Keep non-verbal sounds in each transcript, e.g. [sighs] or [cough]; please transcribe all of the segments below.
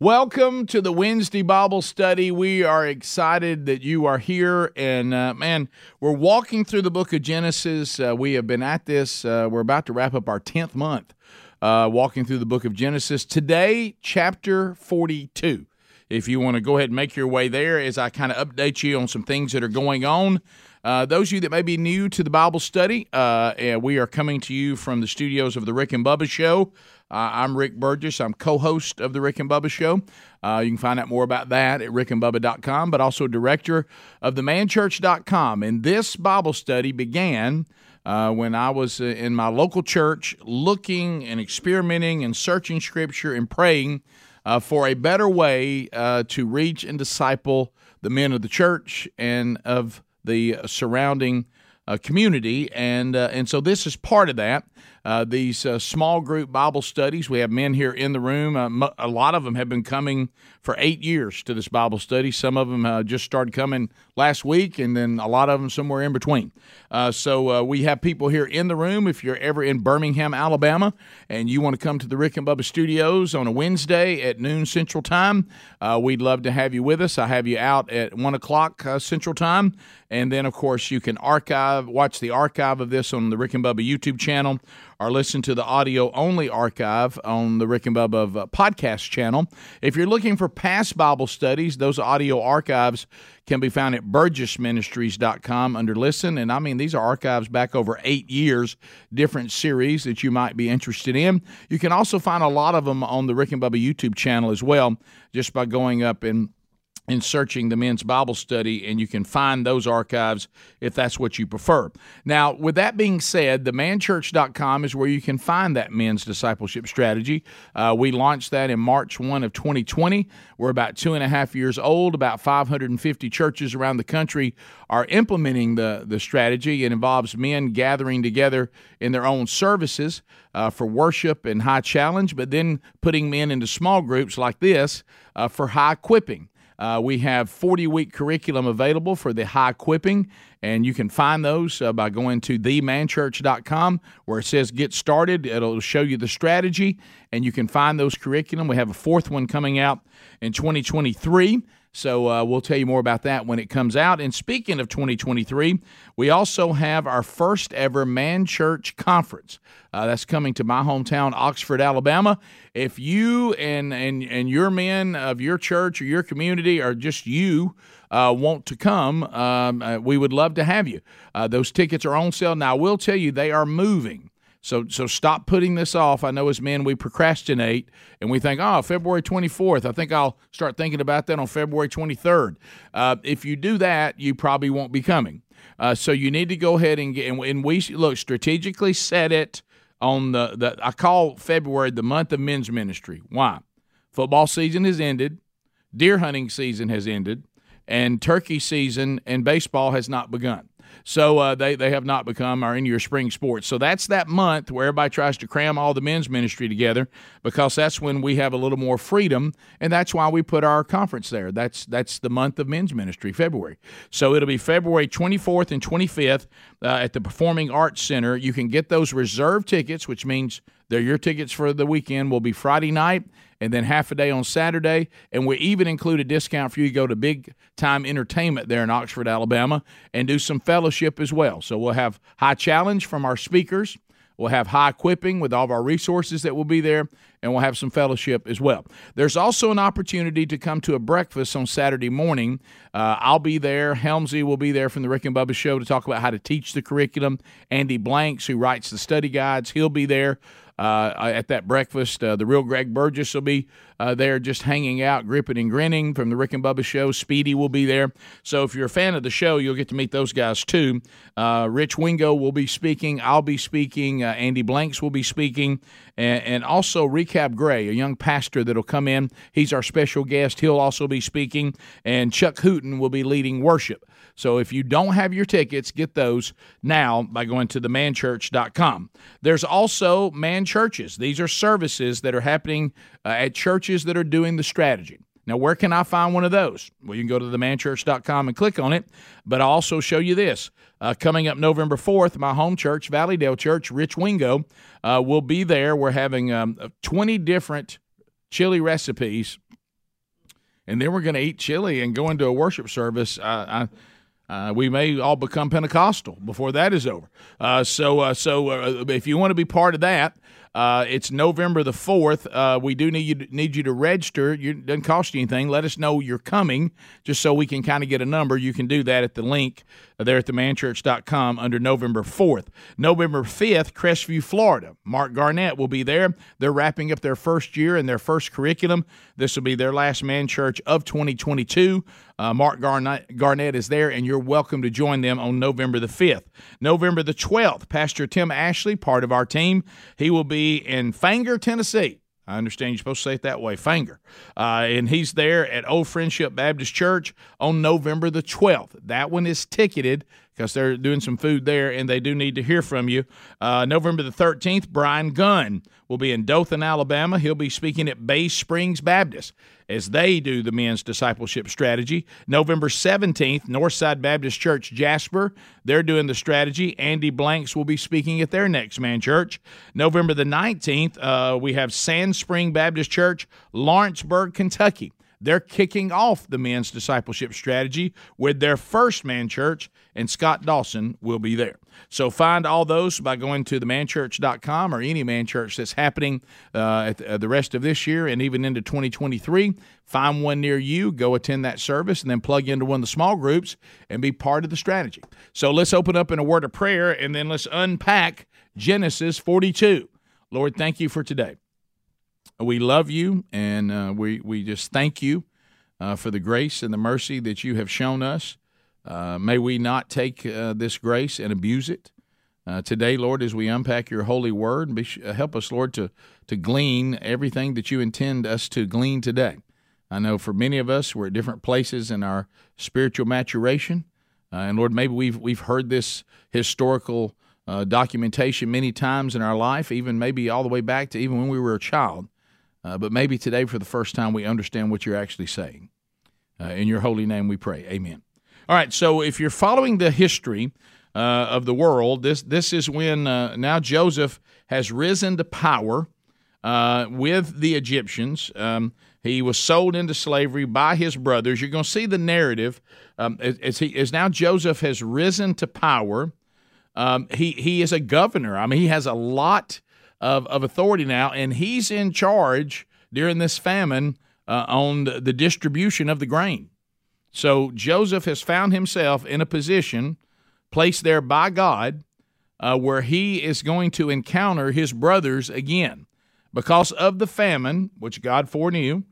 Welcome to the Wednesday Bible study. We are excited that you are here. And uh, man, we're walking through the book of Genesis. Uh, we have been at this, uh, we're about to wrap up our 10th month uh, walking through the book of Genesis. Today, chapter 42. If you want to go ahead and make your way there as I kind of update you on some things that are going on. Uh, those of you that may be new to the Bible study, uh, we are coming to you from the studios of the Rick and Bubba Show. Uh, I'm Rick Burgess. I'm co host of The Rick and Bubba Show. Uh, you can find out more about that at rickandbubba.com, but also director of themanchurch.com. And this Bible study began uh, when I was uh, in my local church looking and experimenting and searching scripture and praying uh, for a better way uh, to reach and disciple the men of the church and of the surrounding uh, community. And, uh, and so this is part of that uh, these uh, small group Bible studies. We have men here in the room. Uh, a lot of them have been coming for eight years to this Bible study. Some of them uh, just started coming last week, and then a lot of them somewhere in between. Uh, so uh, we have people here in the room. If you're ever in Birmingham, Alabama, and you want to come to the Rick and Bubba studios on a Wednesday at noon Central Time, we'd love to have you with us. I have you out at one o'clock Central Time, and then of course you can archive, watch the archive of this on the Rick and Bubba YouTube channel or listen to the audio only archive on the Rick and Bubba uh, podcast channel. If you're looking for past Bible studies, those audio archives can be found at burgessministries.com under listen. And I mean, these are archives back over eight years, different series that you might be interested in. You can also find a lot of them on the Rick and Bubba YouTube channel as well, just by going up and in searching the men's Bible study, and you can find those archives if that's what you prefer. Now, with that being said, themanchurch.com is where you can find that men's discipleship strategy. Uh, we launched that in March 1 of 2020. We're about two and a half years old. About 550 churches around the country are implementing the, the strategy. It involves men gathering together in their own services uh, for worship and high challenge, but then putting men into small groups like this uh, for high equipping. Uh, we have 40 week curriculum available for the high equipping, and you can find those uh, by going to themanchurch.com where it says get started. It'll show you the strategy, and you can find those curriculum. We have a fourth one coming out in 2023. So uh, we'll tell you more about that when it comes out. And speaking of 2023, we also have our first ever Man Church Conference. Uh, that's coming to my hometown, Oxford, Alabama. If you and, and, and your men of your church or your community or just you uh, want to come, um, uh, we would love to have you. Uh, those tickets are on sale. Now, I will tell you, they are moving. So so stop putting this off. I know as men we procrastinate and we think, oh, February 24th. I think I'll start thinking about that on February 23rd. Uh, if you do that, you probably won't be coming. Uh, so you need to go ahead and get and we look strategically set it on the, the I call February the month of men's ministry. Why? Football season has ended, deer hunting season has ended, and turkey season and baseball has not begun. So uh, they, they have not become our in your spring sports. So that's that month where everybody tries to cram all the men's ministry together because that's when we have a little more freedom, and that's why we put our conference there. That's that's the month of men's ministry, February. So it'll be February 24th and 25th uh, at the Performing Arts Center. You can get those reserve tickets, which means they're your tickets for the weekend. Will be Friday night and then half a day on Saturday. And we even include a discount for you to go to big time entertainment there in Oxford, Alabama, and do some fellowship as well. So we'll have high challenge from our speakers. We'll have high equipping with all of our resources that will be there, and we'll have some fellowship as well. There's also an opportunity to come to a breakfast on Saturday morning. Uh, I'll be there. Helmsy will be there from the Rick and Bubba Show to talk about how to teach the curriculum. Andy Blanks, who writes the study guides, he'll be there. Uh, at that breakfast. Uh, the real Greg Burgess will be uh, there just hanging out, gripping and grinning from the Rick and Bubba show. Speedy will be there. So if you're a fan of the show, you'll get to meet those guys too. Uh, Rich Wingo will be speaking. I'll be speaking. Uh, Andy Blanks will be speaking. And, and also Recap Gray, a young pastor that'll come in. He's our special guest. He'll also be speaking. And Chuck Hooten will be leading worship. So if you don't have your tickets, get those now by going to themanchurch.com. There's also man churches. These are services that are happening uh, at churches that are doing the strategy. Now, where can I find one of those? Well, you can go to themanchurch.com and click on it, but I'll also show you this. Uh, coming up November 4th, my home church, Valleydale Church, Rich Wingo, uh, will be there. We're having um, 20 different chili recipes, and then we're going to eat chili and go into a worship service. I, uh, we may all become Pentecostal before that is over. Uh, so, uh, so uh, if you want to be part of that, uh, it's November the fourth. Uh, we do need you need you to register. It doesn't cost you anything. Let us know you're coming, just so we can kind of get a number. You can do that at the link there at themanchurch.com under November 4th. November 5th, Crestview, Florida. Mark Garnett will be there. They're wrapping up their first year and their first curriculum. This will be their last man church of 2022. Uh, Mark Garnett, Garnett is there, and you're welcome to join them on November the 5th. November the 12th, Pastor Tim Ashley, part of our team, he will be in Fanger, Tennessee. I understand you're supposed to say it that way, Fanger. Uh, and he's there at Old Friendship Baptist Church on November the 12th. That one is ticketed because they're doing some food there and they do need to hear from you. Uh, November the 13th, Brian Gunn will be in Dothan, Alabama. He'll be speaking at Bay Springs Baptist as they do the men's discipleship strategy. November 17th, Northside Baptist Church, Jasper. They're doing the strategy. Andy Blanks will be speaking at their next man church. November the 19th, uh, we have Sand Spring Baptist Church, Lawrenceburg, Kentucky. They're kicking off the men's discipleship strategy with their first man church, and Scott Dawson will be there. So find all those by going to themanchurch.com or any man church that's happening uh, uh, the rest of this year and even into 2023. Find one near you, go attend that service, and then plug into one of the small groups and be part of the strategy. So let's open up in a word of prayer and then let's unpack Genesis 42. Lord, thank you for today we love you and uh, we, we just thank you uh, for the grace and the mercy that you have shown us. Uh, may we not take uh, this grace and abuse it. Uh, today, Lord, as we unpack your holy word, be, uh, help us, Lord, to, to glean everything that you intend us to glean today. I know for many of us, we're at different places in our spiritual maturation. and Lord, maybe we've, we've heard this historical documentation many times in our life, even maybe all the way back to even when we were a child. Uh, but maybe today, for the first time, we understand what you're actually saying. Uh, in your holy name we pray. Amen. All right, so if you're following the history uh, of the world, this, this is when uh, now Joseph has risen to power uh, with the Egyptians. Um, he was sold into slavery by his brothers. You're going to see the narrative um, as, he, as now Joseph has risen to power. Um, he, he is a governor. I mean, he has a lot of, of authority now, and he's in charge during this famine uh, on the distribution of the grain. So Joseph has found himself in a position placed there by God uh, where he is going to encounter his brothers again. Because of the famine, which God foreknew,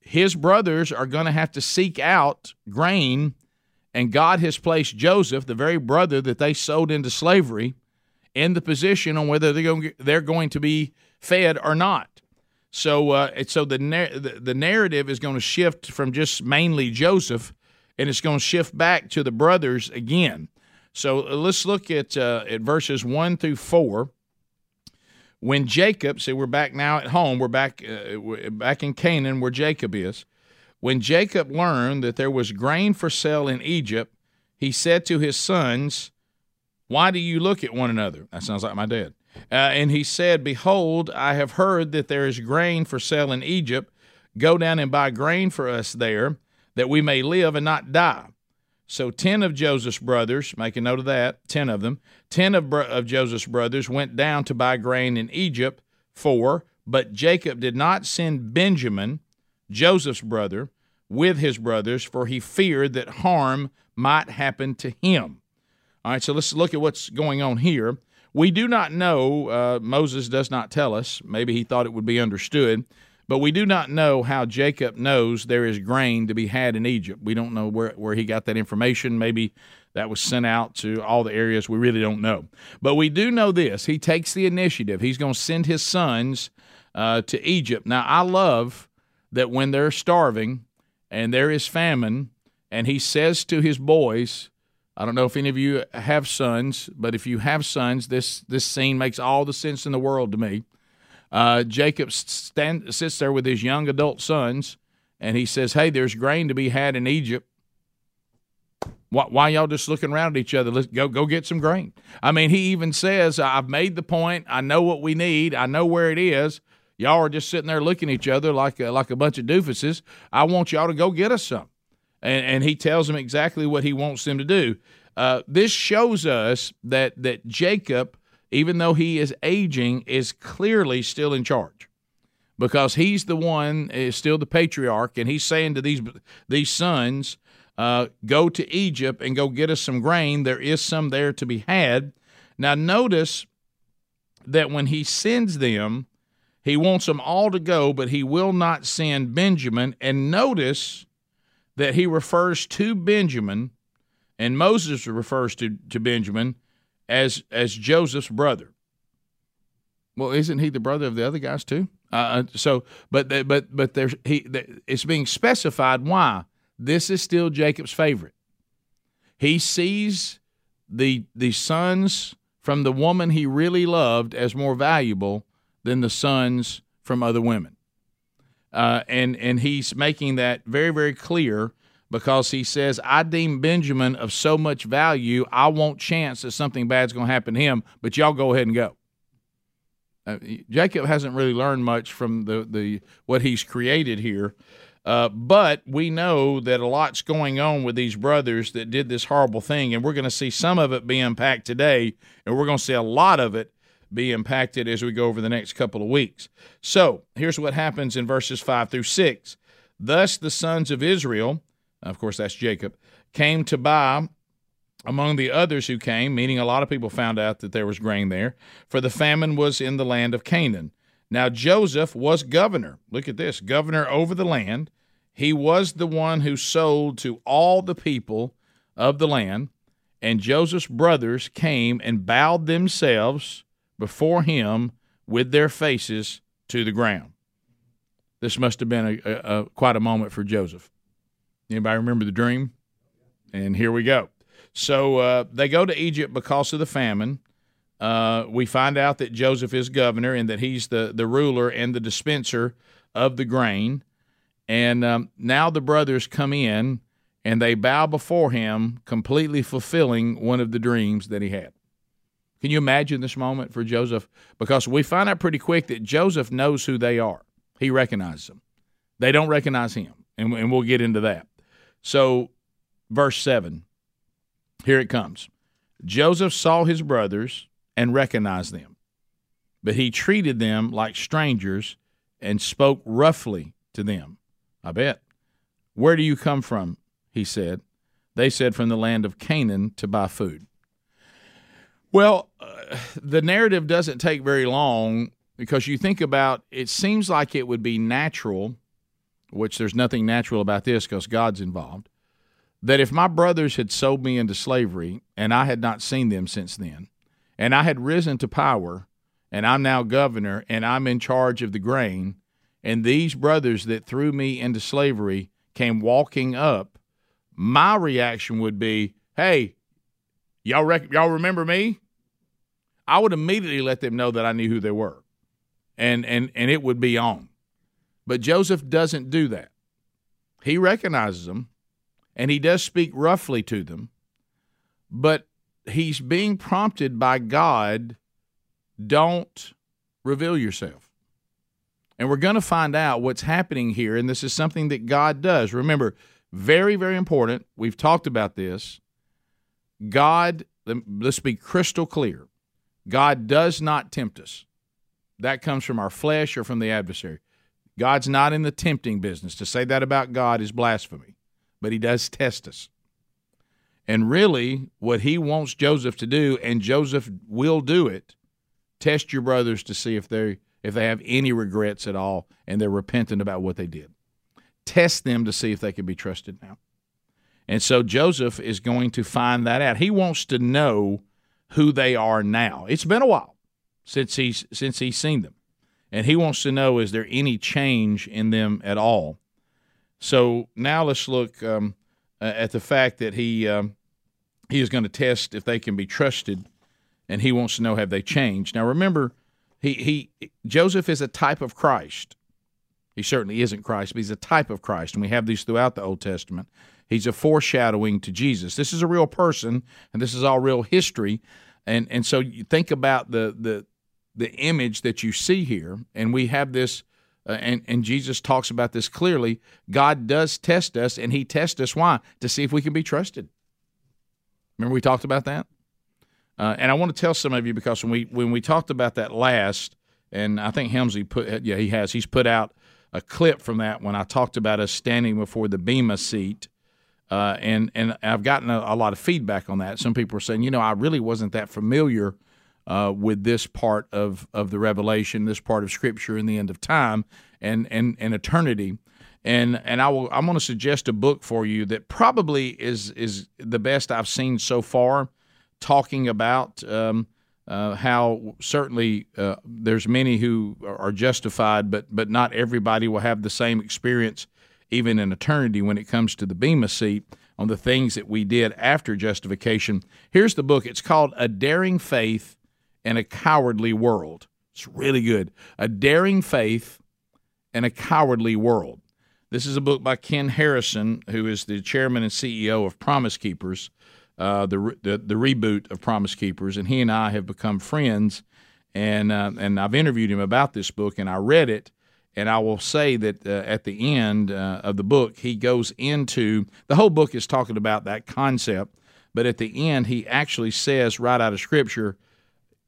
his brothers are going to have to seek out grain, and God has placed Joseph, the very brother that they sold into slavery, in the position on whether they're going they're going to be fed or not. So uh, so the, the the narrative is going to shift from just mainly Joseph, and it's going to shift back to the brothers again. So uh, let's look at uh, at verses one through four. When Jacob, see, we're back now at home. We're back uh, back in Canaan, where Jacob is. When Jacob learned that there was grain for sale in Egypt, he said to his sons, why do you look at one another? That sounds like my dad. Uh, and he said, Behold, I have heard that there is grain for sale in Egypt. Go down and buy grain for us there, that we may live and not die. So ten of Joseph's brothers, make a note of that, ten of them, ten of, of Joseph's brothers went down to buy grain in Egypt for, but Jacob did not send Benjamin, Joseph's brother, with his brothers, for he feared that harm might happen to him. All right, so let's look at what's going on here. We do not know, uh, Moses does not tell us. Maybe he thought it would be understood, but we do not know how Jacob knows there is grain to be had in Egypt. We don't know where, where he got that information. Maybe that was sent out to all the areas. We really don't know. But we do know this he takes the initiative. He's going to send his sons uh, to Egypt. Now, I love that when they're starving and there is famine, and he says to his boys, I don't know if any of you have sons, but if you have sons, this this scene makes all the sense in the world to me. Uh, Jacob stand, sits there with his young adult sons, and he says, "Hey, there's grain to be had in Egypt. Why, why y'all just looking around at each other? Let's go go get some grain." I mean, he even says, "I've made the point. I know what we need. I know where it is. Y'all are just sitting there looking at each other like a, like a bunch of doofuses. I want y'all to go get us some." And, and he tells them exactly what he wants them to do. Uh, this shows us that that Jacob, even though he is aging, is clearly still in charge because he's the one is still the patriarch, and he's saying to these these sons, uh, "Go to Egypt and go get us some grain. There is some there to be had." Now, notice that when he sends them, he wants them all to go, but he will not send Benjamin. And notice that he refers to Benjamin, and Moses refers to, to Benjamin as as Joseph's brother. Well, isn't he the brother of the other guys too? Uh, uh so, but but but there's he. It's being specified why this is still Jacob's favorite. He sees the the sons from the woman he really loved as more valuable than the sons from other women. Uh, and and he's making that very very clear because he says, "I deem Benjamin of so much value, I won't chance that something bad's going to happen to him. But y'all go ahead and go." Uh, Jacob hasn't really learned much from the the what he's created here. Uh, but we know that a lot's going on with these brothers that did this horrible thing, and we're going to see some of it be unpacked today, and we're going to see a lot of it be impacted as we go over the next couple of weeks. So here's what happens in verses 5 through 6. Thus the sons of Israel, of course, that's Jacob, came to buy among the others who came, meaning a lot of people found out that there was grain there, for the famine was in the land of Canaan. Now Joseph was governor. Look at this governor over the land. He was the one who sold to all the people of the land. And Joseph's brothers came and bowed themselves before him with their faces to the ground. This must have been a, a, a quite a moment for Joseph. Anybody remember the dream? And here we go. So uh, they go to Egypt because of the famine. Uh, we find out that Joseph is governor and that he's the, the ruler and the dispenser of the grain. And um, now the brothers come in and they bow before him, completely fulfilling one of the dreams that he had. Can you imagine this moment for Joseph? Because we find out pretty quick that Joseph knows who they are. He recognizes them. They don't recognize him, and, and we'll get into that. So, verse 7, here it comes. Joseph saw his brothers and recognized them, but he treated them like strangers and spoke roughly to them. I bet. Where do you come from? He said. They said, From the land of Canaan to buy food. Well, uh, the narrative doesn't take very long because you think about it seems like it would be natural, which there's nothing natural about this because God's involved, that if my brothers had sold me into slavery and I had not seen them since then, and I had risen to power and I'm now governor and I'm in charge of the grain, and these brothers that threw me into slavery came walking up, my reaction would be, "Hey, y'all rec- y'all remember me? I would immediately let them know that I knew who they were, and and and it would be on. But Joseph doesn't do that. He recognizes them, and he does speak roughly to them, but he's being prompted by God. Don't reveal yourself. And we're going to find out what's happening here. And this is something that God does. Remember, very, very important. We've talked about this. God, let's be crystal clear. God does not tempt us. That comes from our flesh or from the adversary. God's not in the tempting business. To say that about God is blasphemy, but He does test us. And really, what he wants Joseph to do, and Joseph will do it, test your brothers to see if they if they have any regrets at all and they're repentant about what they did. Test them to see if they can be trusted now. And so Joseph is going to find that out. He wants to know who they are now. It's been a while since he's since he's seen them. And he wants to know is there any change in them at all. So now let's look um, at the fact that he um, he is going to test if they can be trusted, and he wants to know have they changed. Now remember, he he Joseph is a type of Christ. He certainly isn't Christ, but he's a type of Christ, and we have these throughout the Old Testament. He's a foreshadowing to Jesus. This is a real person, and this is all real history. And and so you think about the the the image that you see here, and we have this uh, and, and Jesus talks about this clearly. God does test us, and He tests us. Why? To see if we can be trusted. Remember we talked about that? Uh, and I want to tell some of you because when we when we talked about that last, and I think Helmsley put yeah he has he's put out a clip from that when I talked about us standing before the bema seat, uh, and and I've gotten a, a, lot of feedback on that. Some people are saying, you know, I really wasn't that familiar uh, with this part of, of the revelation, this part of Scripture in the end of time and, and, and eternity. And and I will I'm going to suggest a book for you that probably is is the best I've seen so far, talking about um, uh, how certainly uh, there's many who are justified, but but not everybody will have the same experience even in eternity when it comes to the bema seat on the things that we did after justification. Here's the book. It's called A Daring Faith in a Cowardly World. It's really good. A Daring Faith in a Cowardly World. This is a book by Ken Harrison, who is the chairman and CEO of Promise Keepers, uh, the, the, the reboot of Promise Keepers, and he and I have become friends. And uh, and I've interviewed him about this book, and I read it. And I will say that uh, at the end uh, of the book, he goes into the whole book is talking about that concept, but at the end, he actually says right out of Scripture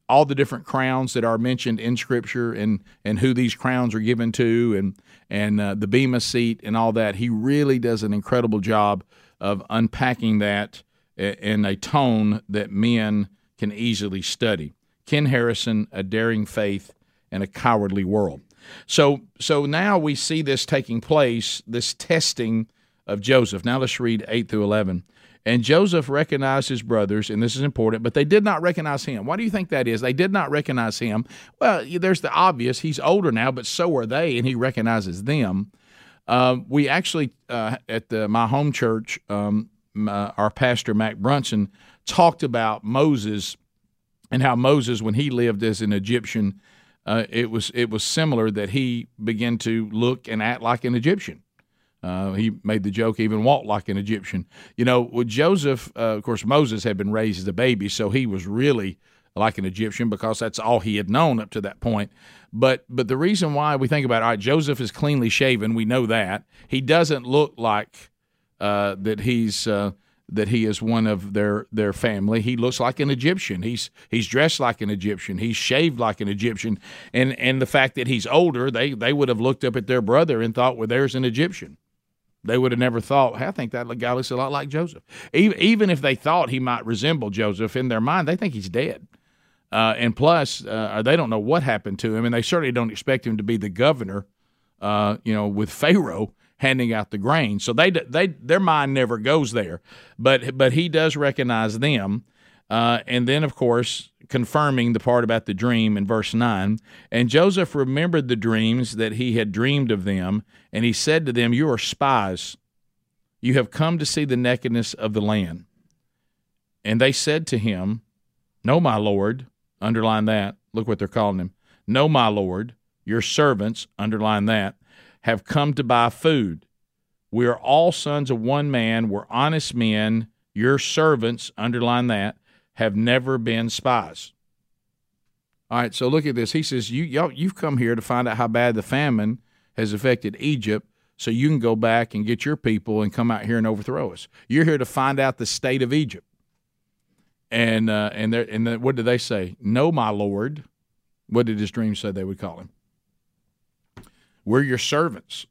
all the different crowns that are mentioned in Scripture and and who these crowns are given to and and uh, the bema seat and all that. He really does an incredible job of unpacking that in a tone that men can easily study. Ken Harrison, A Daring Faith and a Cowardly World. So so now we see this taking place, this testing of Joseph. Now let's read 8 through 11. And Joseph recognized his brothers, and this is important, but they did not recognize him. Why do you think that is? They did not recognize him. Well, there's the obvious. He's older now, but so are they, and he recognizes them. Uh, we actually, uh, at the, my home church, um, uh, our pastor, Mac Brunson, talked about Moses and how Moses, when he lived as an Egyptian, uh, it was it was similar that he began to look and act like an Egyptian. Uh, he made the joke, even walked like an Egyptian. You know, with Joseph, uh, of course, Moses had been raised as a baby, so he was really like an Egyptian because that's all he had known up to that point. But but the reason why we think about all right, Joseph is cleanly shaven. We know that he doesn't look like uh, that he's uh, that he is one of their their family. He looks like an Egyptian. He's he's dressed like an Egyptian. He's shaved like an Egyptian. And and the fact that he's older, they they would have looked up at their brother and thought, well, there's an Egyptian. They would have never thought, hey, I think that guy looks a lot like Joseph. Even, even if they thought he might resemble Joseph, in their mind, they think he's dead. Uh, and plus, uh, they don't know what happened to him, and they certainly don't expect him to be the governor, uh, you know, with Pharaoh handing out the grain. So they they their mind never goes there. But but he does recognize them, uh, and then of course confirming the part about the dream in verse 9. And Joseph remembered the dreams that he had dreamed of them, and he said to them, You are spies. You have come to see the nakedness of the land. And they said to him, No, my Lord, underline that. Look what they're calling him. No, my Lord, your servants, underline that, have come to buy food. We are all sons of one man. We're honest men. Your servants, underline that, have never been spies. All right, so look at this. He says, you, y'all, You've come here to find out how bad the famine has affected Egypt so you can go back and get your people and come out here and overthrow us. You're here to find out the state of Egypt. And uh, and and what did they say? No, my lord. What did his dream say they would call him? We're your servants.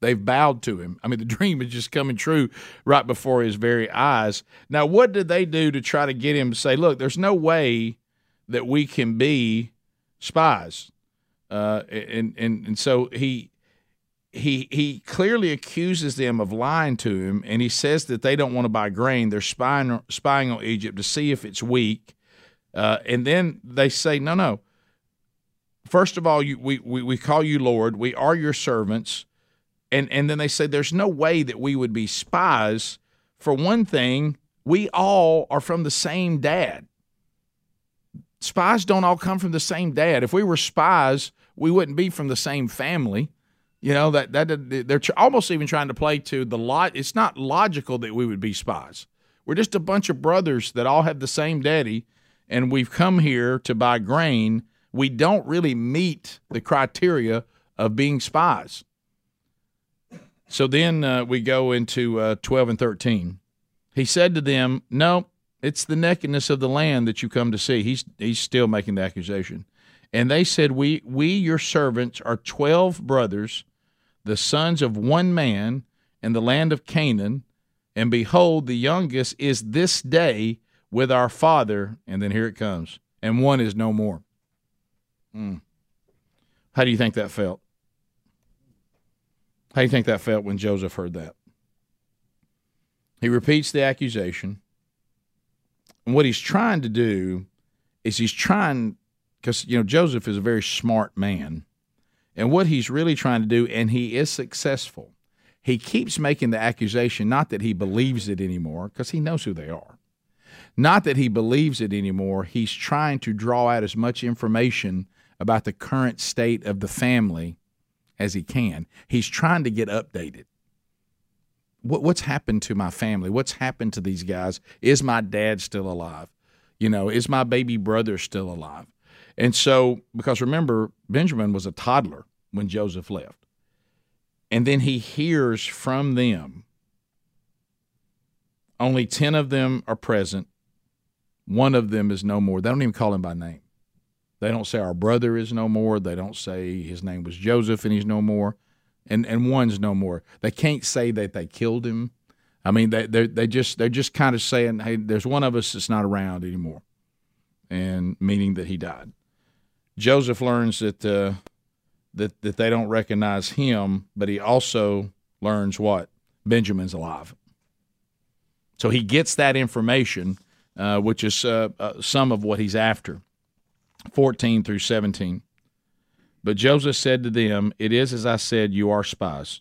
They've bowed to him. I mean, the [laughs] dream is just coming true right before his very eyes. Now, what did they do to try to get him to say, look, there's no way that we can be spies? Uh, and, and, and so he, he, he clearly accuses them of lying to him, and he says that they don't want to buy grain. They're spying, spying on Egypt to see if it's weak. Uh, and then they say, no, no. First of all, you, we, we, we call you Lord. We are your servants and and then they say there's no way that we would be spies. For one thing, we all are from the same dad. Spies don't all come from the same dad. If we were spies, we wouldn't be from the same family. You know that that they're almost even trying to play to the lot. It's not logical that we would be spies. We're just a bunch of brothers that all have the same daddy, and we've come here to buy grain. We don't really meet the criteria of being spies. So then uh, we go into uh, 12 and 13. He said to them, No, it's the nakedness of the land that you come to see. He's, he's still making the accusation. And they said, we, we, your servants, are 12 brothers, the sons of one man in the land of Canaan. And behold, the youngest is this day with our father. And then here it comes. And one is no more. Mm. How do you think that felt? How do you think that felt when Joseph heard that? He repeats the accusation. And what he's trying to do is he's trying, because, you know, Joseph is a very smart man. And what he's really trying to do, and he is successful, he keeps making the accusation not that he believes it anymore, because he knows who they are. Not that he believes it anymore. He's trying to draw out as much information about the current state of the family as he can. He's trying to get updated. What, what's happened to my family? What's happened to these guys? Is my dad still alive? You know, is my baby brother still alive? And so, because remember, Benjamin was a toddler when Joseph left. And then he hears from them. Only 10 of them are present. One of them is no more. They don't even call him by name. They don't say our brother is no more. They don't say his name was Joseph and he's no more, and and one's no more. They can't say that they killed him. I mean, they they they just they're just kind of saying, hey, there's one of us that's not around anymore, and meaning that he died. Joseph learns that uh, that that they don't recognize him, but he also learns what Benjamin's alive. So he gets that information, uh, which is uh, uh some of what he's after. 14 through 17. But Joseph said to them, It is as I said, you are spies.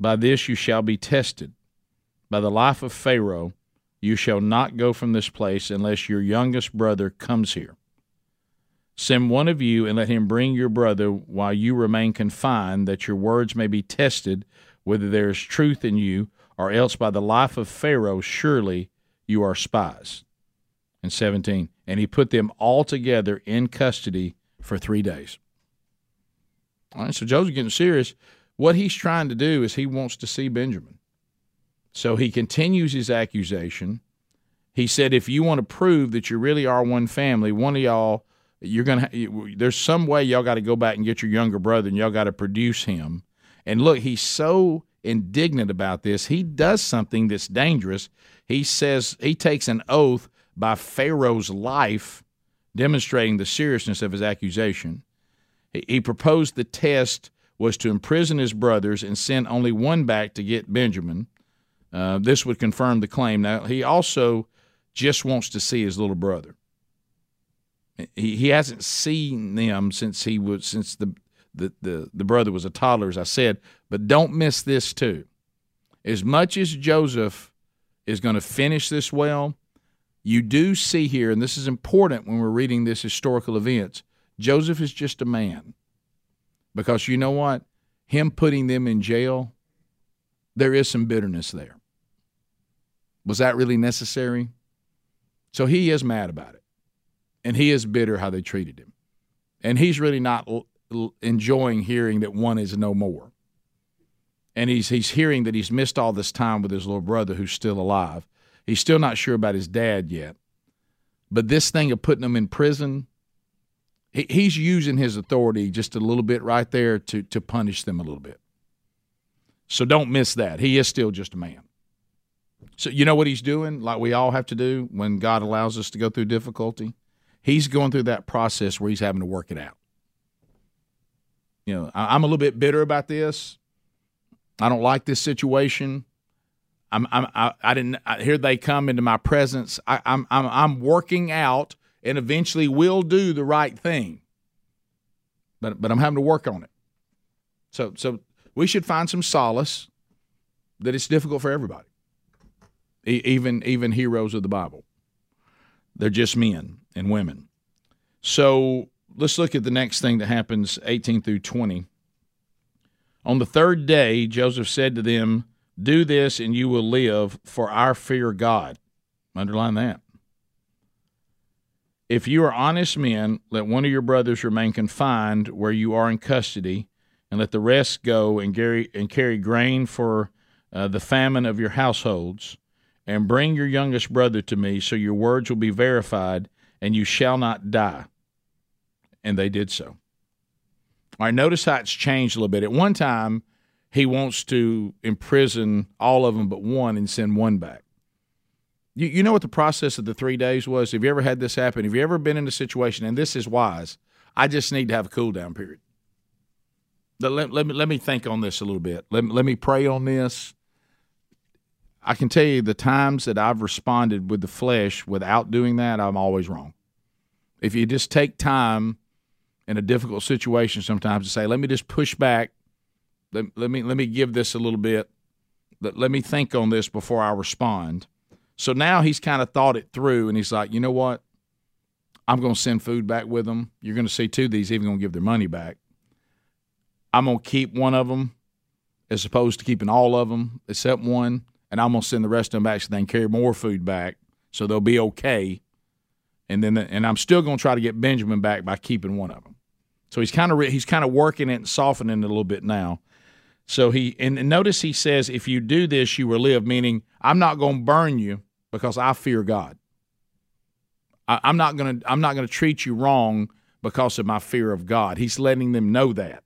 By this you shall be tested. By the life of Pharaoh, you shall not go from this place unless your youngest brother comes here. Send one of you and let him bring your brother while you remain confined, that your words may be tested whether there is truth in you, or else by the life of Pharaoh, surely you are spies. And 17 and he put them all together in custody for three days. All right, so Joseph's getting serious. What he's trying to do is he wants to see Benjamin. So he continues his accusation. He said, if you want to prove that you really are one family, one of y'all, you're gonna. There's some way y'all got to go back and get your younger brother, and y'all got to produce him. And look, he's so indignant about this. He does something that's dangerous. He says he takes an oath by Pharaoh's life, demonstrating the seriousness of his accusation. He proposed the test was to imprison his brothers and send only one back to get Benjamin. Uh, this would confirm the claim. Now, he also just wants to see his little brother. He, he hasn't seen them since he was since the, the, the, the brother was a toddler, as I said. But don't miss this too. As much as Joseph is going to finish this well, you do see here, and this is important when we're reading this historical events, Joseph is just a man. Because you know what? Him putting them in jail, there is some bitterness there. Was that really necessary? So he is mad about it. And he is bitter how they treated him. And he's really not enjoying hearing that one is no more. And he's, he's hearing that he's missed all this time with his little brother who's still alive. He's still not sure about his dad yet. But this thing of putting him in prison, he, he's using his authority just a little bit right there to, to punish them a little bit. So don't miss that. He is still just a man. So you know what he's doing, like we all have to do when God allows us to go through difficulty? He's going through that process where he's having to work it out. You know, I'm a little bit bitter about this. I don't like this situation. I'm, I'm I, I didn't I, here they come into my presence. I, I'm I'm I'm working out and eventually will do the right thing. But but I'm having to work on it. So so we should find some solace that it's difficult for everybody. E- even even heroes of the Bible. They're just men and women. So let's look at the next thing that happens 18 through 20. On the third day, Joseph said to them, Do this and you will live, for our fear God. Underline that. If you are honest men, let one of your brothers remain confined where you are in custody, and let the rest go and carry, and carry grain for uh, the famine of your households, and bring your youngest brother to me, so your words will be verified, and you shall not die. And they did so. All right, notice how it's changed a little bit. At one time, he wants to imprison all of them but one and send one back. You, you know what the process of the three days was? Have you ever had this happen? Have you ever been in a situation, and this is wise, I just need to have a cool down period. Let, let, me, let me think on this a little bit. Let, let me pray on this. I can tell you the times that I've responded with the flesh without doing that, I'm always wrong. If you just take time in a difficult situation sometimes to say, let me just push back. Let, let me let me give this a little bit. Let, let me think on this before I respond. So now he's kind of thought it through and he's like, you know what? I'm going to send food back with them. You're going to see two of these even going to give their money back. I'm going to keep one of them as opposed to keeping all of them except one. And I'm going to send the rest of them back so they can carry more food back so they'll be okay. And then, and I'm still going to try to get Benjamin back by keeping one of them. So he's kind of he's kind of working it and softening it a little bit now. So he and notice he says, "If you do this, you will live." Meaning, I'm not going to burn you because I fear God. I, I'm not going to I'm not going to treat you wrong because of my fear of God. He's letting them know that,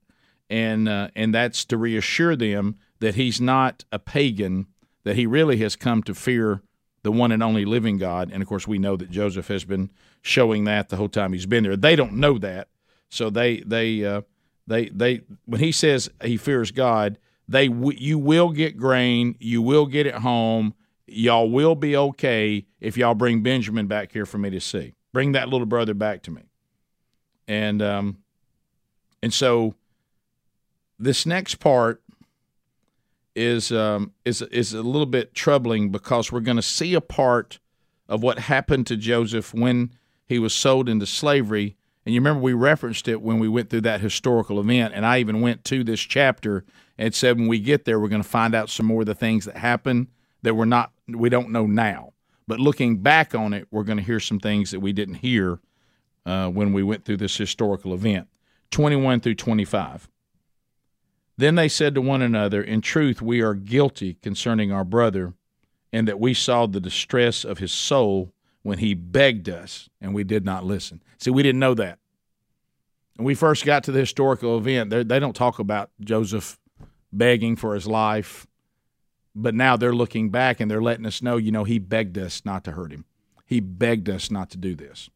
and uh, and that's to reassure them that he's not a pagan. That he really has come to fear the one and only living God. And of course, we know that Joseph has been showing that the whole time he's been there. They don't know that, so they they uh, they they when he says he fears God, they you will get grain, you will get it home, y'all will be okay if y'all bring Benjamin back here for me to see. Bring that little brother back to me. And um, and so this next part is um, is is a little bit troubling because we're going to see a part of what happened to Joseph when he was sold into slavery and you remember we referenced it when we went through that historical event, and I even went to this chapter and said when we get there, we're going to find out some more of the things that happened that we're not we don't know now. But looking back on it, we're going to hear some things that we didn't hear uh, when we went through this historical event. 21 through 25. Then they said to one another, In truth, we are guilty concerning our brother, and that we saw the distress of his soul when he begged us and we did not listen. See, we didn't know that. When we first got to the historical event, they don't talk about Joseph begging for his life, but now they're looking back and they're letting us know, you know, he begged us not to hurt him. He begged us not to do this.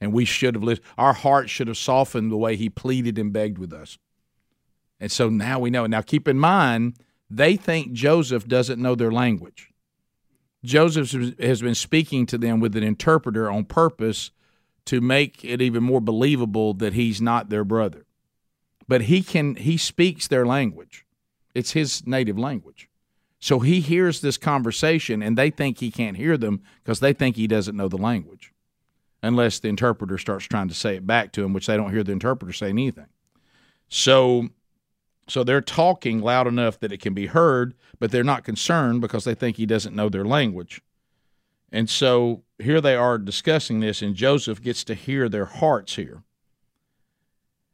And we should have listened. Our hearts should have softened the way he pleaded and begged with us. And so now we know. Now keep in mind, they think Joseph doesn't know their language. Joseph has been speaking to them with an interpreter on purpose to make it even more believable that he's not their brother. But he can he speaks their language. It's his native language. So he hears this conversation and they think he can't hear them because they think he doesn't know the language. Unless the interpreter starts trying to say it back to him, which they don't hear the interpreter saying anything. So so they're talking loud enough that it can be heard, but they're not concerned because they think he doesn't know their language. And so here they are discussing this, and Joseph gets to hear their hearts here.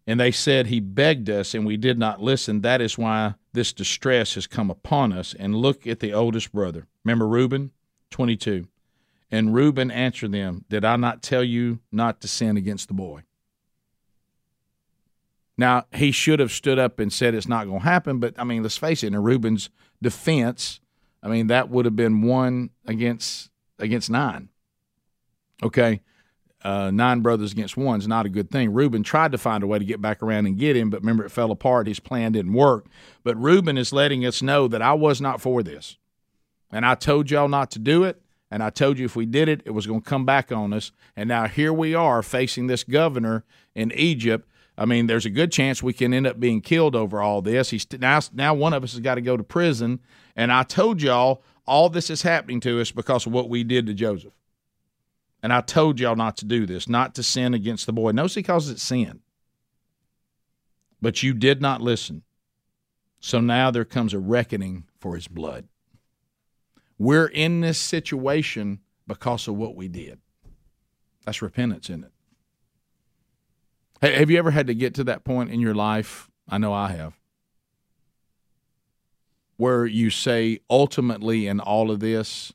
And they said, He begged us, and we did not listen. That is why this distress has come upon us. And look at the oldest brother. Remember Reuben? 22. And Reuben answered them, Did I not tell you not to sin against the boy? Now, he should have stood up and said it's not going to happen, but I mean, let's face it, in Reuben's defense, I mean, that would have been one against against nine. Okay. Uh, nine brothers against one is not a good thing. Reuben tried to find a way to get back around and get him, but remember, it fell apart. His plan didn't work. But Reuben is letting us know that I was not for this. And I told y'all not to do it. And I told you if we did it, it was going to come back on us. And now here we are facing this governor in Egypt I mean, there's a good chance we can end up being killed over all this. He's now now one of us has got to go to prison, and I told y'all all this is happening to us because of what we did to Joseph. And I told y'all not to do this, not to sin against the boy. Notice he calls it sin. But you did not listen. So now there comes a reckoning for his blood. We're in this situation because of what we did. That's repentance, isn't it? Have you ever had to get to that point in your life? I know I have. Where you say, ultimately, in all of this,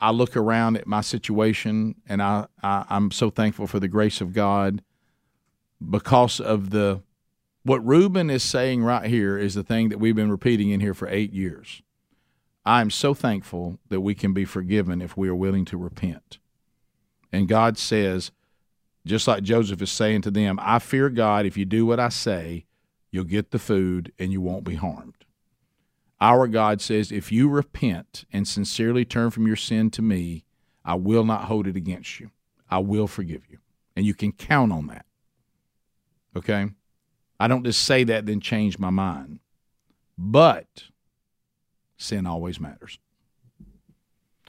I look around at my situation and I, I, I'm so thankful for the grace of God because of the what Reuben is saying right here is the thing that we've been repeating in here for eight years. I am so thankful that we can be forgiven if we are willing to repent. And God says, just like Joseph is saying to them, I fear God. If you do what I say, you'll get the food and you won't be harmed. Our God says, if you repent and sincerely turn from your sin to me, I will not hold it against you. I will forgive you. And you can count on that. Okay? I don't just say that, then change my mind. But sin always matters.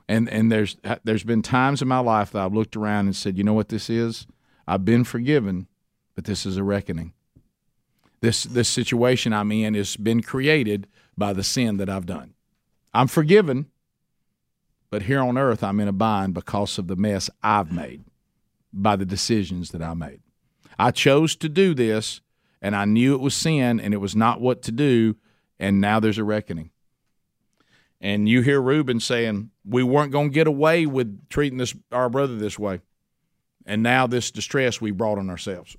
And and there's there's been times in my life that I've looked around and said, you know what this is? I've been forgiven, but this is a reckoning. This this situation I'm in has been created by the sin that I've done. I'm forgiven, but here on earth I'm in a bind because of the mess I've made by the decisions that I made. I chose to do this and I knew it was sin and it was not what to do and now there's a reckoning. And you hear Reuben saying, "We weren't going to get away with treating this our brother this way." And now this distress we brought on ourselves.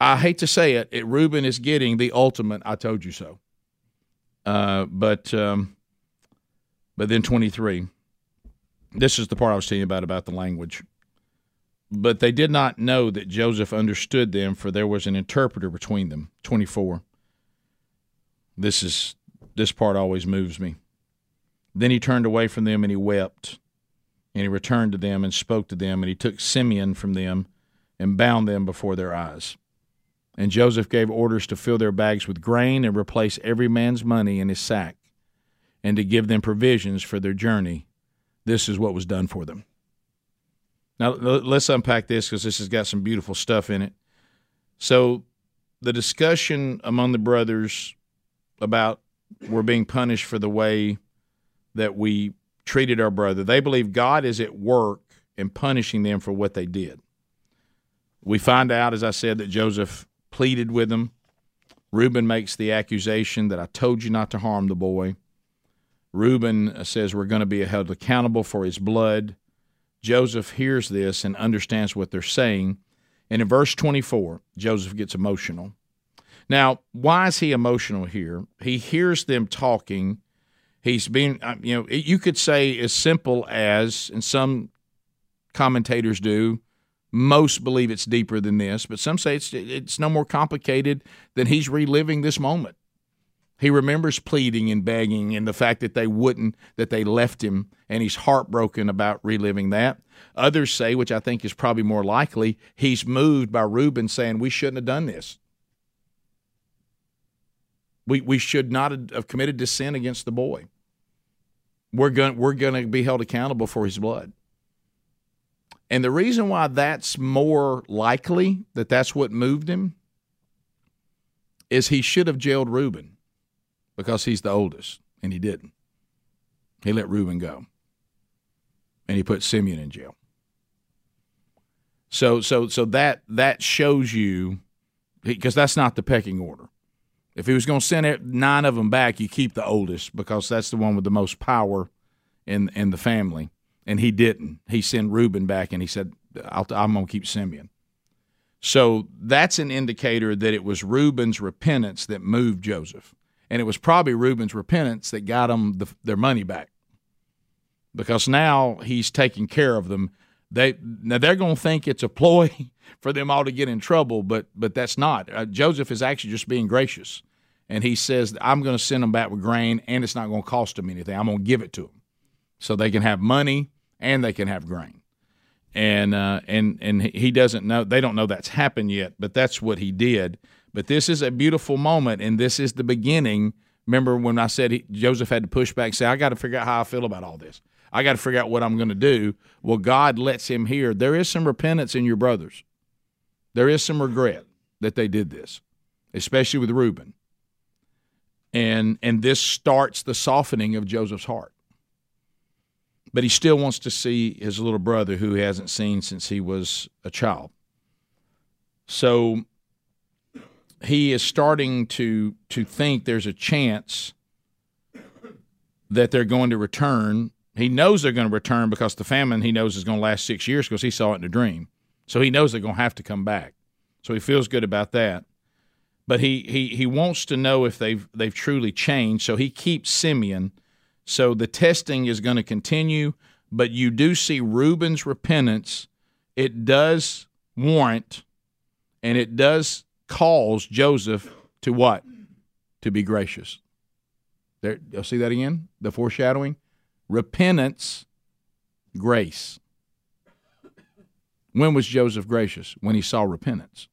I hate to say it, it Reuben is getting the ultimate. I told you so. Uh, but um, but then twenty three. This is the part I was telling you about about the language. But they did not know that Joseph understood them, for there was an interpreter between them. Twenty four. This is this part always moves me. Then he turned away from them and he wept. And he returned to them and spoke to them, and he took Simeon from them and bound them before their eyes. And Joseph gave orders to fill their bags with grain and replace every man's money in his sack, and to give them provisions for their journey. This is what was done for them. Now, let's unpack this because this has got some beautiful stuff in it. So, the discussion among the brothers about we're being punished for the way that we treated our brother. They believe God is at work in punishing them for what they did. We find out, as I said, that Joseph pleaded with them. Reuben makes the accusation that I told you not to harm the boy. Reuben uh, says we're going to be held accountable for his blood. Joseph hears this and understands what they're saying. And in verse 24, Joseph gets emotional. Now, why is he emotional here? He hears them talking He's being, uh, you know, you could say as simple as, and some commentators do, most believe it's deeper than this, but some say it's it's no more complicated than he's reliving this moment. He remembers pleading and begging and the fact that they wouldn't, that they left him, and he's heartbroken about reliving that. Others say, which I think is probably more likely, he's moved by Reuben saying, We shouldn't have done this. We, we should not have committed to sin against the boy. We're going we're going to be held accountable for his blood. And the reason why that's more likely that that's what moved him is he should have jailed Reuben because he's the oldest, and he didn't. He let Reuben go, and he put Simeon in jail. So, so, so that that shows you because that's not the pecking order. If he was going to send nine of them back, you keep the oldest because that's the one with the most power in in the family. And he didn't. He sent Reuben back, and he said, i am going to keep Simeon." So that's an indicator that it was Reuben's repentance that moved Joseph. And it was probably Reuben's repentance that got them the, their money back. Because now he's taking care of them. They now they're going to think it's a ploy [laughs] for them all to get in trouble, but but that's not. Uh, Joseph is actually just being gracious, and he says, "I'm going to send them back with grain, and it's not going to cost them anything. I'm going to give it to them, so they can have money and they can have grain." And uh, and and he doesn't know. They don't know that's happened yet, but that's what he did. But this is a beautiful moment, and this is the beginning. Remember when I said he, Joseph had to push back, say, "I got to figure out how I feel about all this. I got to figure out what I'm going to do." Well, God lets him hear there is some repentance in your brothers there is some regret that they did this, especially with Reuben. And and this starts the softening of Joseph's heart. But he still wants to see his little brother who he hasn't seen since he was a child. So he is starting to to think there's a chance that they're going to return. He knows they're going to return because the famine he knows is going to last six years because he saw it in a dream. So he knows they're going to have to come back. So he feels good about that. But he, he, he wants to know if they've they've truly changed. So he keeps Simeon. So the testing is going to continue, but you do see Reuben's repentance. It does warrant and it does cause Joseph to what? To be gracious. There, you'll see that again? The foreshadowing? Repentance, grace. When was Joseph gracious? When he saw repentance.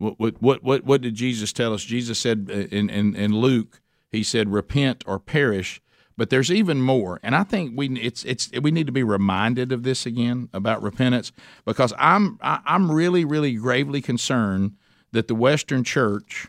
What what what what did Jesus tell us? Jesus said uh, in in, in Luke, he said, "Repent or perish." But there's even more, and I think we it's it's we need to be reminded of this again about repentance because I'm I'm really really gravely concerned that the Western Church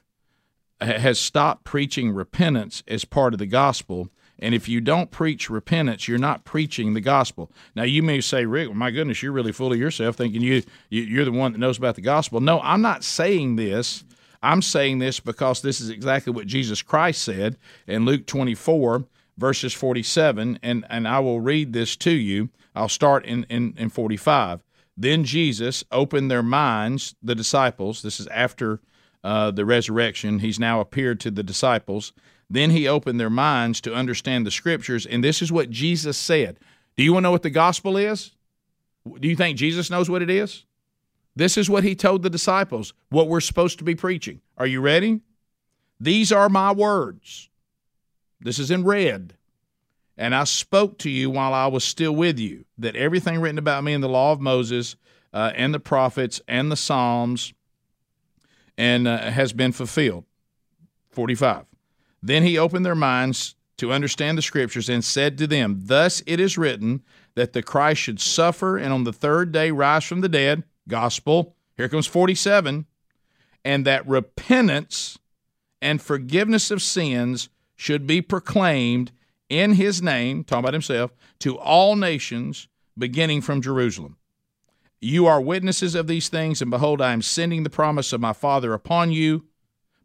has stopped preaching repentance as part of the gospel and if you don't preach repentance, you're not preaching the gospel. Now, you may say, Rick, well, my goodness, you're really full of yourself thinking you, you, are the one that knows about the gospel. No, I'm not saying this. I'm saying this because this is exactly what Jesus Christ said in Luke 24, verses 47. And, and I will read this to you. I'll start in, in, in 45. Then Jesus opened their minds, the disciples. This is after uh, the resurrection. He's now appeared to the disciples then he opened their minds to understand the scriptures, and this is what Jesus said. Do you want to know what the gospel is? Do you think Jesus knows what it is? This is what he told the disciples, what we're supposed to be preaching. Are you ready? These are my words. This is in red. And I spoke to you while I was still with you, that everything written about me in the law of Moses uh, and the prophets and the Psalms and uh, has been fulfilled. 45. Then he opened their minds to understand the scriptures and said to them, Thus it is written that the Christ should suffer and on the third day rise from the dead. Gospel. Here comes 47. And that repentance and forgiveness of sins should be proclaimed in his name, talking about himself, to all nations, beginning from Jerusalem. You are witnesses of these things, and behold, I am sending the promise of my Father upon you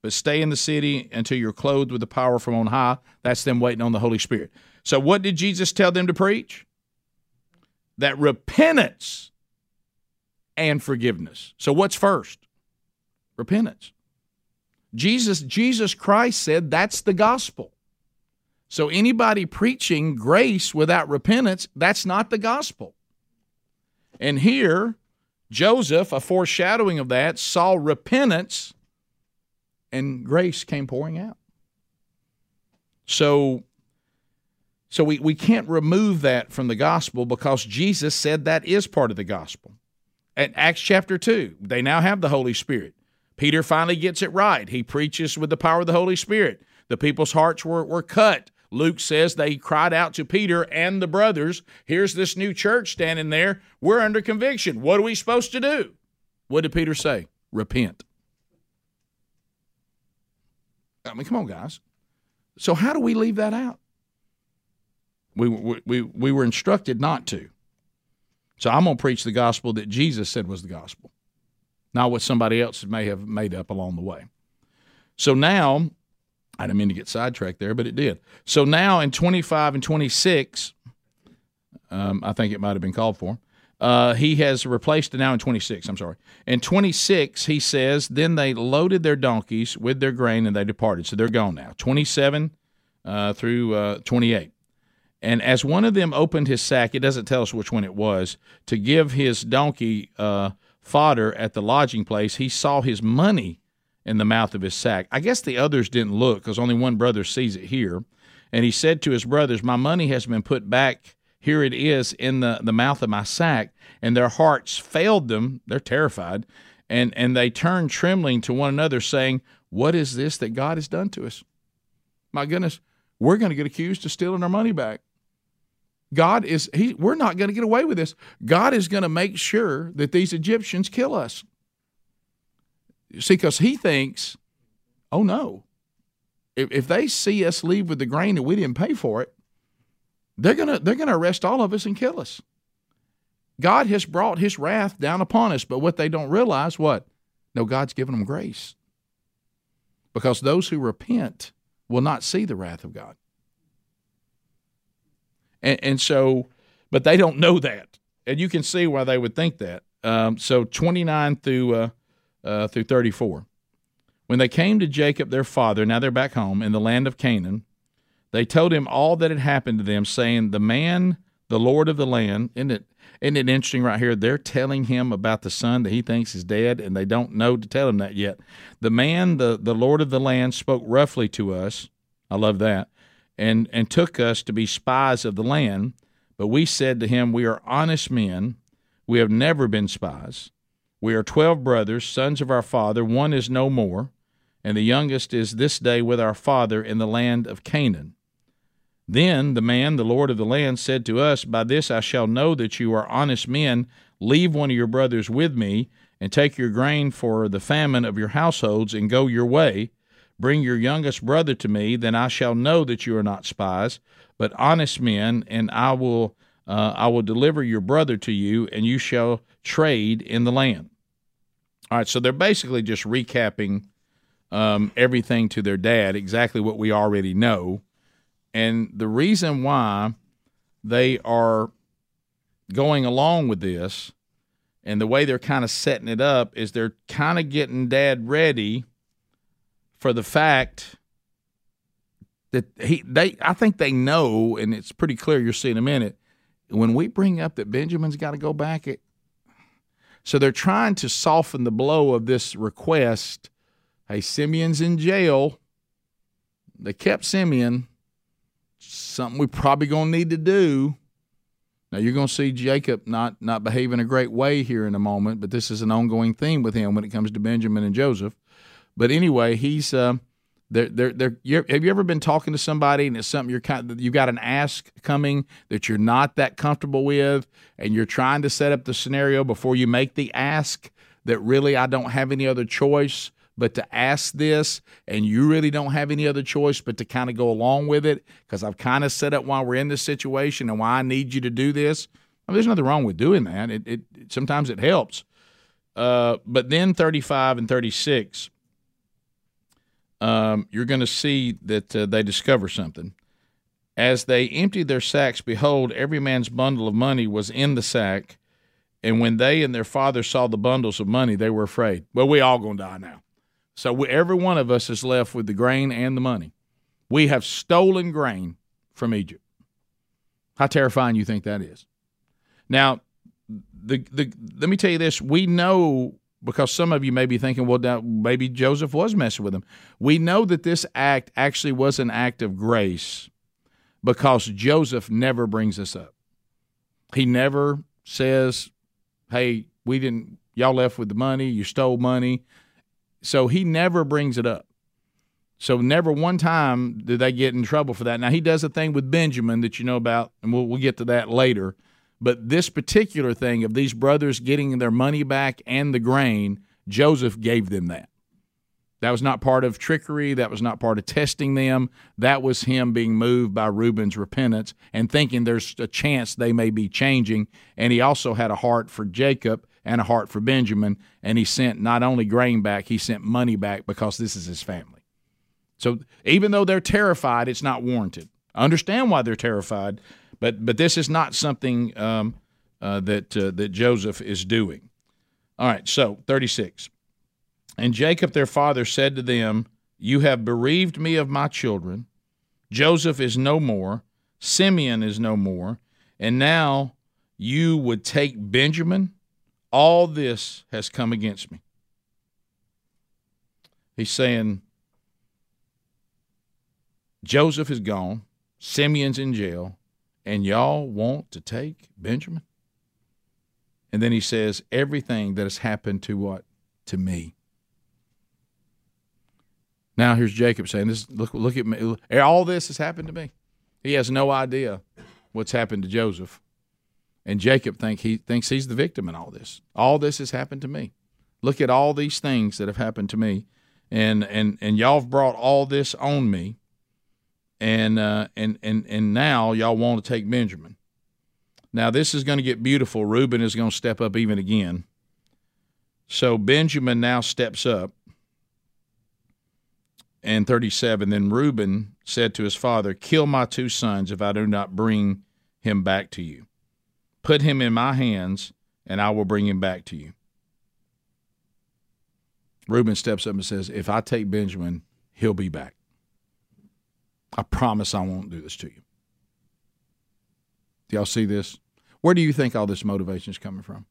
but stay in the city until you're clothed with the power from on high. That's them waiting on the Holy Spirit. So, what did Jesus tell them to preach? That repentance and forgiveness. So, what's first? Repentance. Jesus, Jesus Christ said that's the gospel. So, anybody preaching grace without repentance, that's not the gospel. And here, Joseph, a foreshadowing of that, saw repentance and grace came pouring out. So so we, we can't remove that from the gospel because Jesus said that is part of the gospel. At Acts chapter 2, they now have the Holy Spirit. Peter finally gets it right. He preaches with the power of the Holy Spirit. The people's hearts were, were cut. Luke says they cried out to Peter and the brothers, Here's this new church standing there. We're under conviction. What are we supposed to do? What did Peter say? Repent. I mean, come on, guys. So how do we leave that out? We, we, we were instructed not to. So I'm going to preach the gospel that Jesus said was the gospel, not what somebody else may have made up along the way. So now, I didn't mean to get sidetracked there, but it did. So now in 25 and 26, um, I think it might have been called for. Uh, he has replaced it now in 26. I'm sorry. In 26, he says, Then they loaded their donkeys with their grain and they departed. So they're gone now. 27 uh, through uh, 28. And as one of them opened his sack, it doesn't tell us which one it was, to give his donkey uh, fodder at the lodging place, he saw his money in the mouth of his sack. I guess the others didn't look because only one brother sees it here. And he said to his brothers, My money has been put back. Here it is in the, the mouth of my sack. And their hearts failed them. They're terrified. And, and they turned trembling to one another, saying, What is this that God has done to us? My goodness, we're going to get accused of stealing our money back. God is he we're not going to get away with this. God is going to make sure that these Egyptians kill us. See, because he thinks, oh no, if, if they see us leave with the grain and we didn't pay for it, they're gonna they're gonna arrest all of us and kill us. God has brought his wrath down upon us, but what they don't realize, what? No, God's given them grace. Because those who repent will not see the wrath of God. And, and so, but they don't know that. And you can see why they would think that. Um, so 29 through, uh, uh, through 34. When they came to Jacob, their father, now they're back home in the land of Canaan, they told him all that had happened to them, saying, The man, the Lord of the land, isn't it, isn't it interesting right here? They're telling him about the son that he thinks is dead, and they don't know to tell him that yet. The man, the, the Lord of the land, spoke roughly to us. I love that. And, and took us to be spies of the land. But we said to him, We are honest men. We have never been spies. We are twelve brothers, sons of our father. One is no more, and the youngest is this day with our father in the land of Canaan. Then the man, the Lord of the land, said to us, By this I shall know that you are honest men. Leave one of your brothers with me, and take your grain for the famine of your households, and go your way. Bring your youngest brother to me, then I shall know that you are not spies, but honest men, and I will uh, I will deliver your brother to you, and you shall trade in the land. All right, so they're basically just recapping um, everything to their dad, exactly what we already know. And the reason why they are going along with this and the way they're kind of setting it up is they're kind of getting dad ready for the fact that he they I think they know and it's pretty clear you'll see in a minute when we bring up that Benjamin's got to go back it so they're trying to soften the blow of this request. Hey Simeon's in jail. They kept Simeon something we probably to need to do. Now you're to see Jacob not not behave in a great way here in a moment, but this is an ongoing theme with him when it comes to Benjamin and Joseph. But anyway, he's uh, they're, they're, they're, have you ever been talking to somebody and it's something you're kind of, you got an ask coming that you're not that comfortable with, and you're trying to set up the scenario before you make the ask that really I don't have any other choice but to ask this, and you really don't have any other choice but to kind of go along with it because I've kind of set up why we're in this situation and why I need you to do this. I mean, there's nothing wrong with doing that. It, it sometimes it helps. Uh, but then 35 and 36, um, you're going to see that uh, they discover something. As they emptied their sacks, behold, every man's bundle of money was in the sack. And when they and their father saw the bundles of money, they were afraid. Well, we all gonna die now. So we, every one of us is left with the grain and the money. We have stolen grain from Egypt. How terrifying you think that is? Now, the the let me tell you this: we know because some of you may be thinking, well, maybe Joseph was messing with them. We know that this act actually was an act of grace because Joseph never brings this up. He never says, "Hey, we didn't. Y'all left with the money. You stole money." So he never brings it up. So never one time did they get in trouble for that. Now he does a thing with Benjamin that you know about, and we'll, we'll get to that later. But this particular thing of these brothers getting their money back and the grain, Joseph gave them that. That was not part of trickery. That was not part of testing them. That was him being moved by Reuben's repentance and thinking there's a chance they may be changing. And he also had a heart for Jacob and a heart for Benjamin. And he sent not only grain back, he sent money back because this is his family. So even though they're terrified, it's not warranted. I understand why they're terrified, but but this is not something um, uh, that uh, that Joseph is doing. All right, so 36. And Jacob their father said to them, You have bereaved me of my children. Joseph is no more, Simeon is no more, and now you would take Benjamin. All this has come against me. He's saying, Joseph is gone, Simeon's in jail, and y'all want to take Benjamin? And then he says, everything that has happened to what? To me. Now here's Jacob saying, "This look, look at me. All this has happened to me. He has no idea what's happened to Joseph, and Jacob think he thinks he's the victim in all this. All this has happened to me. Look at all these things that have happened to me, and and and y'all have brought all this on me, and uh, and and and now y'all want to take Benjamin. Now this is going to get beautiful. Reuben is going to step up even again. So Benjamin now steps up. And 37, then Reuben said to his father, Kill my two sons if I do not bring him back to you. Put him in my hands, and I will bring him back to you. Reuben steps up and says, If I take Benjamin, he'll be back. I promise I won't do this to you. Do y'all see this? Where do you think all this motivation is coming from?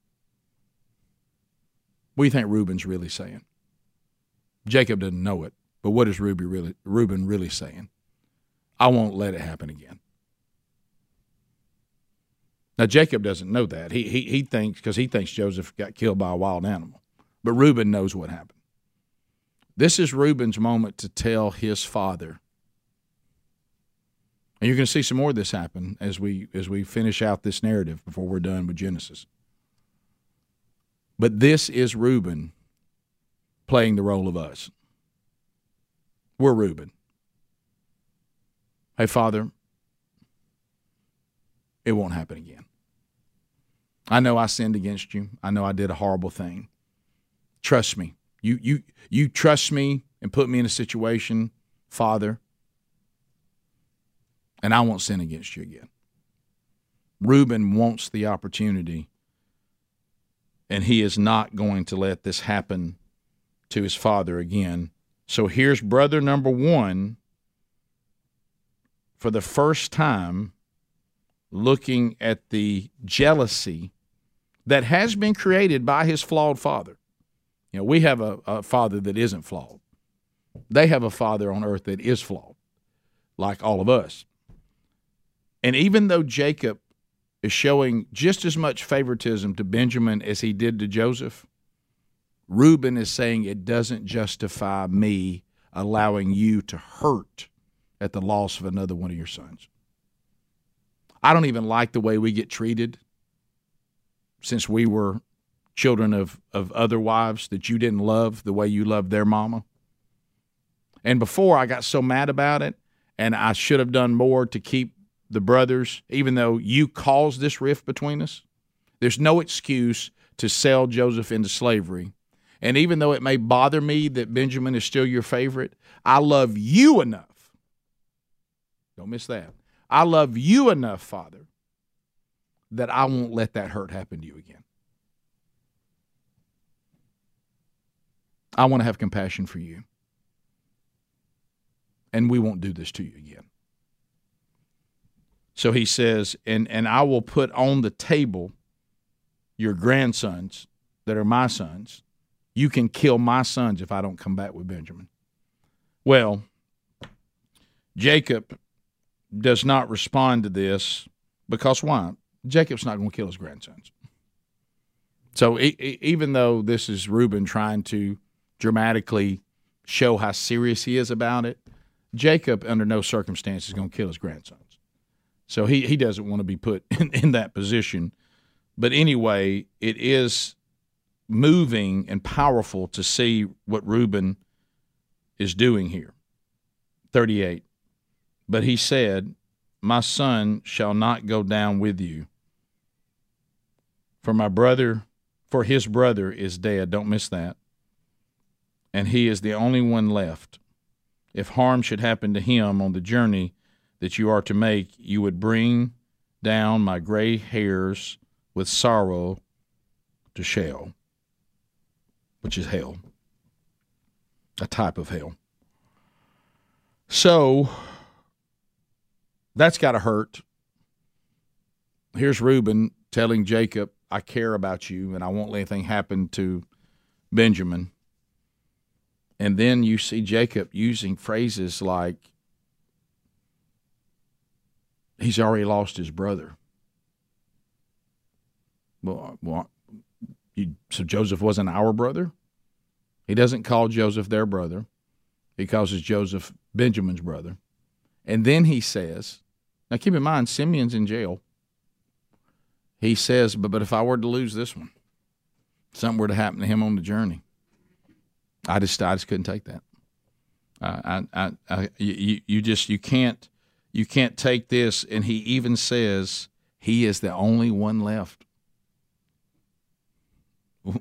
What do you think Reuben's really saying? Jacob doesn't know it, but what is Ruby really, Reuben really saying? I won't let it happen again. Now Jacob doesn't know that. He he, he thinks because he thinks Joseph got killed by a wild animal, but Reuben knows what happened. This is Reuben's moment to tell his father and you're going to see some more of this happen as we as we finish out this narrative before we're done with Genesis. But this is Reuben playing the role of us. We're Reuben. Hey, Father, it won't happen again. I know I sinned against you. I know I did a horrible thing. Trust me. You you you trust me and put me in a situation, Father, and I won't sin against you again. Reuben wants the opportunity, and he is not going to let this happen to his father again. So here's brother number one for the first time looking at the jealousy that has been created by his flawed father. You know, we have a, a father that isn't flawed. They have a father on earth that is flawed, like all of us. And even though Jacob is showing just as much favoritism to Benjamin as he did to Joseph, Reuben is saying it doesn't justify me allowing you to hurt at the loss of another one of your sons. I don't even like the way we get treated since we were children of, of other wives that you didn't love the way you loved their mama. And before I got so mad about it, and I should have done more to keep the brothers, even though you caused this rift between us, there's no excuse to sell Joseph into slavery. And even though it may bother me that Benjamin is still your favorite, I love you enough. Don't miss that. I love you enough, Father, that I won't let that hurt happen to you again. I want to have compassion for you. And we won't do this to you again. So he says, and, and I will put on the table your grandsons that are my sons. You can kill my sons if I don't come back with Benjamin. Well, Jacob does not respond to this because why? Jacob's not going to kill his grandsons. So e- even though this is Reuben trying to dramatically show how serious he is about it, Jacob, under no circumstances, is going to kill his grandsons. So he, he doesn't want to be put [laughs] in, in that position. But anyway, it is moving and powerful to see what Reuben is doing here. 38. But he said, My son shall not go down with you. For my brother, for his brother is dead. Don't miss that. And he is the only one left. If harm should happen to him on the journey, that you are to make, you would bring down my gray hairs with sorrow to Sheol, which is hell, a type of hell. So that's got to hurt. Here's Reuben telling Jacob, I care about you and I won't let anything happen to Benjamin. And then you see Jacob using phrases like, he's already lost his brother. Well, uh, well you, so Joseph wasn't our brother? He doesn't call Joseph their brother. He calls Joseph Benjamin's brother. And then he says, now keep in mind, Simeon's in jail. He says, but, but if I were to lose this one, something were to happen to him on the journey, I just, I just couldn't take that. Uh, I, I, I, you, you just, you can't, you can't take this. And he even says he is the only one left.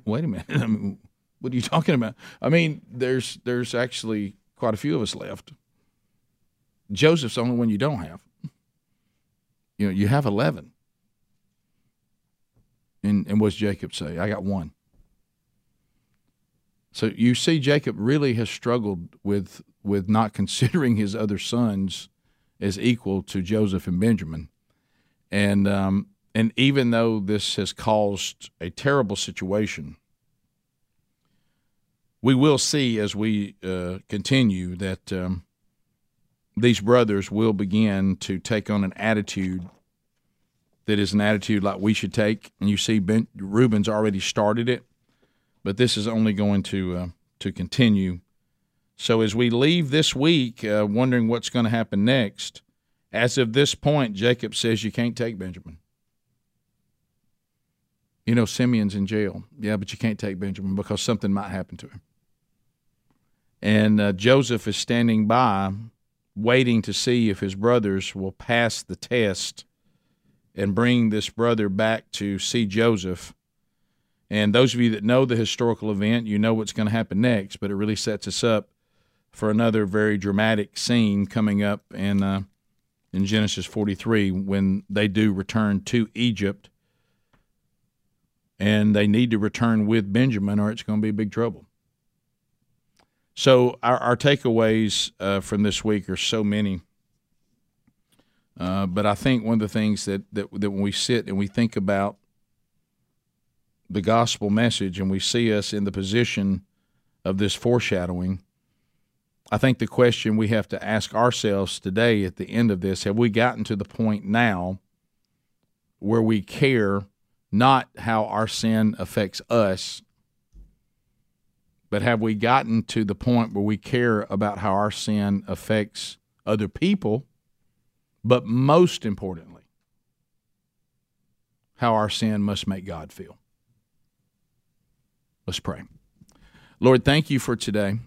Wait a minute. [laughs] I mean, what are you talking about? I mean, there's, there's actually quite a few of us left. Joseph's the only one you don't have. You know, you have 11. And, and what's Jacob say? I got one. So you see, Jacob really has struggled with with not [laughs] considering his other sons as equal to Joseph and Benjamin, and um, and even though this has caused a terrible situation, we will see as we uh, continue that um, these brothers will begin to take on an attitude that is an attitude like we should take. And you see, ben, Reuben's already started it, but this is only going to uh, to continue. So as we leave this week, uh, wondering what's going to happen next, as of this point, Jacob says you can't take Benjamin. You know, Simeon's in jail. Yeah, but you can't take Benjamin because something might happen to him. And uh, Joseph is standing by, waiting to see if his brothers will pass the test and bring this brother back to see Joseph. And those of you that know the historical event, you know what's going to happen next, but it really sets us up for another very dramatic scene coming up in uh, in Genesis 43 when they do return to Egypt and they need to return with Benjamin or it's going to be big trouble. So our, our takeaways uh, from this week are so many. Uh, but I think one of the things that, that that when we sit and we think about the gospel message and we see us in the position of this foreshadowing, I think the question we have to ask ourselves today at the end of this have we gotten to the point now where we care not how our sin affects us, but have we gotten to the point where we care about how our sin affects other people? But most importantly, how our sin must make God feel. Let's pray. Lord, thank you for today.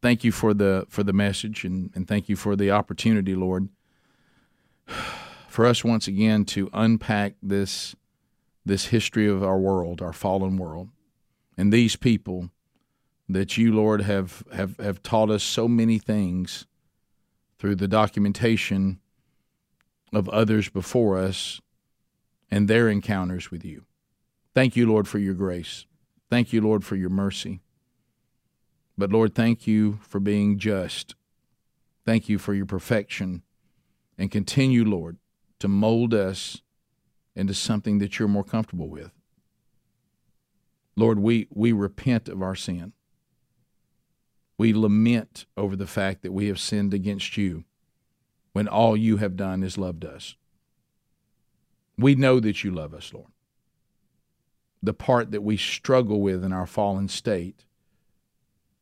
Thank you for the for the message and, and thank you for the opportunity, Lord, [sighs] for us once again to unpack this this history of our world, our fallen world, and these people that you, Lord, have, have, have taught us so many things through the documentation of others before us and their encounters with you. Thank you, Lord, for your grace. Thank you, Lord, for your mercy. But Lord, thank you for being just. Thank you for your perfection. And continue, Lord, to mold us into something that you're more comfortable with. Lord, we, we repent of our sin. We lament over the fact that we have sinned against you when all you have done is loved us. We know that you love us, Lord. The part that we struggle with in our fallen state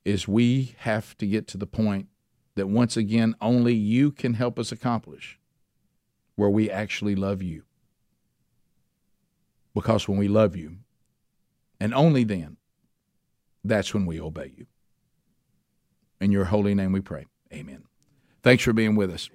is we have to get to the point that once again only you can help us accomplish where we actually love you. Because when we love you, and only then, that's when we obey you. In your holy name we pray. Amen. Thanks for being with us.